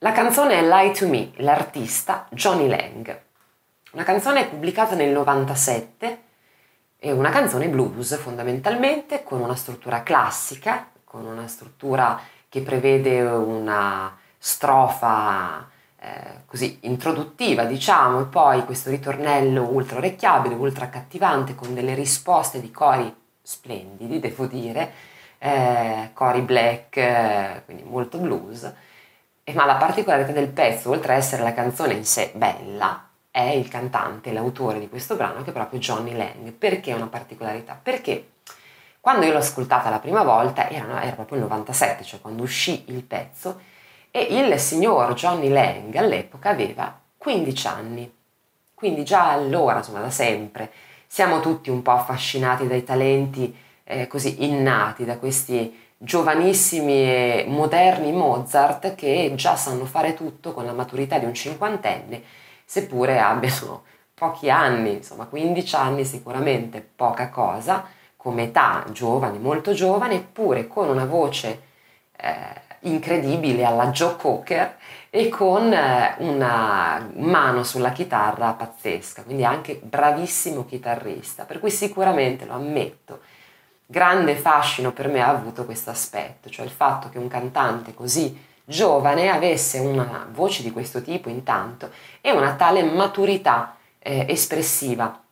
La canzone è Lie to Me, l'artista Johnny Lang. Una canzone pubblicata nel 97, è una canzone blues fondamentalmente, con una struttura classica, con una struttura che prevede una strofa eh, così introduttiva, diciamo, e poi questo ritornello ultra orecchiabile, ultra accattivante, con delle risposte di cori splendidi, devo dire, eh, cori black, eh, quindi molto blues. E, ma la particolarità del pezzo, oltre a essere la canzone in sé bella, è il cantante, l'autore di questo brano, che è proprio Johnny Lang. Perché è una particolarità? Perché quando io l'ho ascoltata la prima volta, era, era proprio il 97, cioè quando uscì il pezzo, e il signor Johnny Lang all'epoca aveva 15 anni, quindi già allora, insomma da sempre, siamo tutti un po' affascinati dai talenti eh, così innati, da questi giovanissimi e moderni Mozart che già sanno fare tutto con la maturità di un cinquantenne, seppure abbiano pochi anni, insomma 15 anni sicuramente poca cosa, come età giovane, molto giovane, eppure con una voce eh, incredibile alla Joe Cocker e con eh, una mano sulla chitarra pazzesca, quindi anche bravissimo chitarrista, per cui sicuramente lo ammetto. Grande fascino per me ha avuto questo aspetto, cioè il fatto che un cantante così giovane avesse una voce di questo tipo intanto e una tale maturità eh, espressiva.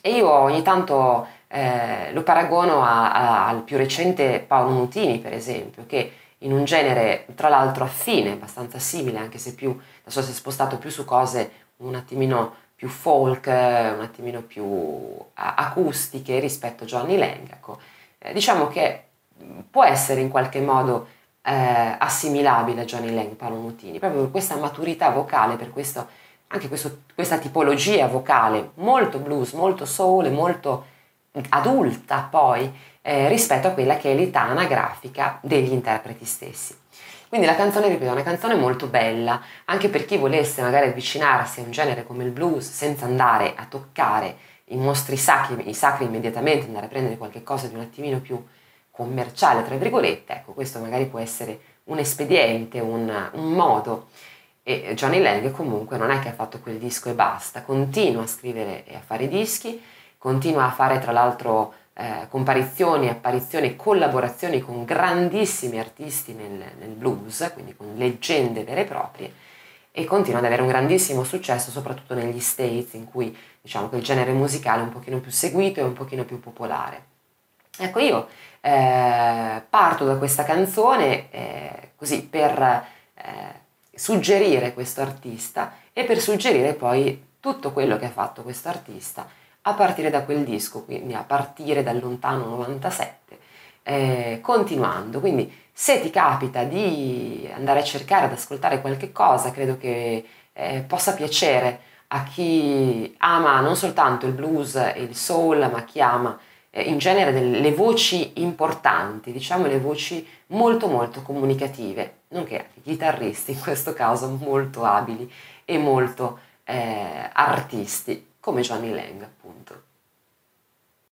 E io ogni tanto eh, lo paragono a, a, al più recente Paolo Nutini, per esempio, che in un genere tra l'altro affine, abbastanza simile, anche se più, adesso si è spostato più su cose un attimino più folk, un attimino più acustiche rispetto a Johnny Lang. Ecco. Eh, diciamo che può essere in qualche modo eh, assimilabile a Johnny Lang, Paolo Nutini, proprio per questa maturità vocale, per questo, anche questo, questa tipologia vocale molto blues, molto soul molto adulta poi, eh, rispetto a quella che è l'età anagrafica degli interpreti stessi. Quindi la canzone, ripeto, è una canzone molto bella, anche per chi volesse magari avvicinarsi a un genere come il blues senza andare a toccare i mostri sacri, i sacri immediatamente, andare a prendere qualche cosa di un attimino più commerciale, tra virgolette, ecco, questo magari può essere un espediente, un, un modo. E Johnny Lang comunque non è che ha fatto quel disco e basta, continua a scrivere e a fare dischi, continua a fare tra l'altro eh, comparizioni, apparizioni e collaborazioni con grandissimi artisti nel, nel, blues, quindi con leggende vere e proprie, e continua ad avere un grandissimo successo soprattutto negli States in cui diciamo che il genere musicale è un pochino più seguito e un pochino più popolare. Ecco, io eh, parto da questa canzone eh, così per eh, suggerire questo artista e per suggerire poi tutto quello che ha fatto questo artista a partire da quel disco, quindi a partire dal lontano 97, eh, continuando. Quindi se ti capita di andare a cercare, ad ascoltare qualche cosa, credo che eh, possa piacere a chi ama non soltanto il blues e il soul, ma chi ama eh, in genere delle voci importanti, diciamo le voci molto molto comunicative, nonché chitarristi in questo caso molto abili e molto eh, artisti come Johnny Lang appunto.